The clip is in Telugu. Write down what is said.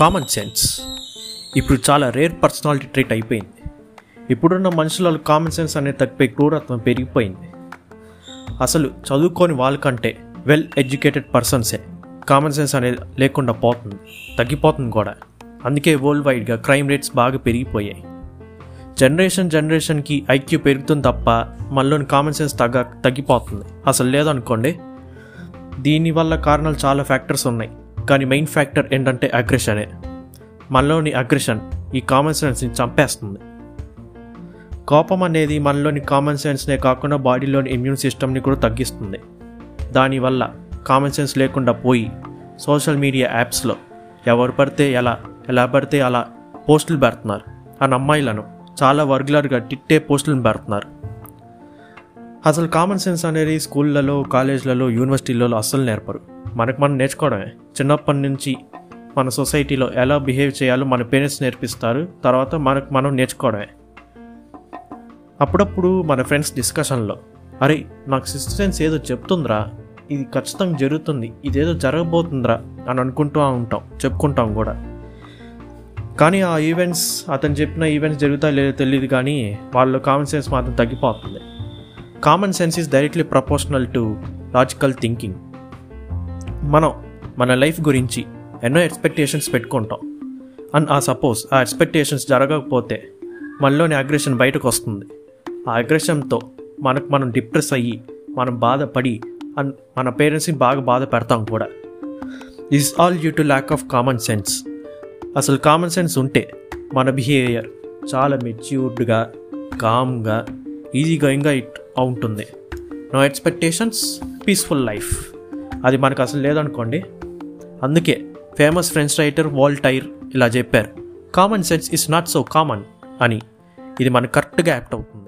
కామన్ సెన్స్ ఇప్పుడు చాలా రేర్ పర్సనాలిటీ ట్రీట్ అయిపోయింది. ఇప్పుడున్న మనుషులలో కామన్ సెన్స్ అనేది తగ్గిపోయి క్రూరత్వం పెరిగిపోయింది. అసలు చదువుకోని వాళ్ళకంటే వెల్ ఎడ్యుకేటెడ్ పర్సన్సే కామన్ సెన్స్ అనేది లేకుండా పోతుంది తగ్గిపోతుంది కూడా. అందుకే వరల్డ్ వైడ్గా క్రైమ్ రేట్స్ బాగా పెరిగిపోయాయి. జనరేషన్ జనరేషన్కి ఐక్యూ పెరుగుతుంది తప్ప మనలోని కామన్ సెన్స్ తగ్గ తగ్గిపోతుంది. అసలు లేదనుకోండి దీనివల్ల కారణాలు చాలా ఫ్యాక్టర్స్ ఉన్నాయి. కానీ మెయిన్ ఫ్యాక్టర్ ఏంటంటే అగ్రెషనే మనలోని అగ్రెషన్ ఈ కామన్ సెన్స్ని చంపేస్తుంది. కోపం అనేది మనలోని కామన్ సెన్స్నే కాకుండా బాడీలోని ఇమ్యూన్ సిస్టమ్ని కూడా తగ్గిస్తుంది. దానివల్ల కామన్ సెన్స్ లేకుండా పోయి సోషల్ మీడియా యాప్స్లో ఎవరు పడితే ఎలా ఎలా పడితే అలా పోస్టులు పెడుతున్నారు. అని అమ్మాయిలను చాలా రెగ్యులర్గా తిట్టే పోస్టులను పెడుతున్నారు. అసలు కామన్ సెన్స్ అనేది స్కూళ్ళలో కాలేజ్లలో యూనివర్సిటీలలో అస్సలు నేర్పరు. మనకు మనం నేర్చుకోవడమే. చిన్నప్పటి నుంచి మన సొసైటీలో ఎలా బిహేవ్ చేయాలో మన పేరెంట్స్ నేర్పిస్తారు తర్వాత మనకు మనం నేర్చుకోవడమే. అప్పుడప్పుడు మన ఫ్రెండ్స్ డిస్కషన్లో అరే నాకు సిక్స్త్ సెన్స్ ఏదో చెప్తుందిరా ఇది ఖచ్చితంగా జరుగుతుంది ఇదేదో జరగబోతుందిరా అని అనుకుంటూ ఉంటాం చెప్పుకుంటాం కూడా. కానీ ఆ ఈవెంట్స్ అతను చెప్పిన ఈవెంట్స్ జరుగుతాయో లేదో తెలియదు కానీ వాళ్ళ కామన్ సెన్స్ మాత్రం తగ్గిపోతుంది. Common sense is directly proportional to logical thinking. మనం మన లైఫ్ గురించి ఎన్నో ఎక్స్పెక్టేషన్స్ పెట్టుకుంటాం. అండ్ ఆ సపోజ్ ఆ ఎక్స్పెక్టేషన్స్ జరగకపోతే మనలోని అగ్రెషన్ బయటకు వస్తుంది. ఆ అగ్రెషన్తో మనకు మనం డిప్రెస్ అయ్యి మనం బాధపడి అండ్ మన పేరెంట్స్ని బాగా బాధ పెడతాం కూడా. This all due to lack of common sense అసలు కామన్ సెన్స్ ఉంటే మన బిహేవియర్ చాలా మెచ్యూర్డ్గా కామ్గా ఈజీ గోయింగ్గా ఇట్ ఉంటుంది నో ఎక్స్పెక్టేషన్స్ పీస్ఫుల్ లైఫ్ అది మనకు అసలు లేదనుకోండి. అందుకే ఫేమస్ ఫ్రెంచ్ రైటర్ వాల్టైర్ ఇలా చెప్పారు common sense is not so common అని. ఇది మనకు కరెక్ట్గా యాక్ట్ అవుతుంది.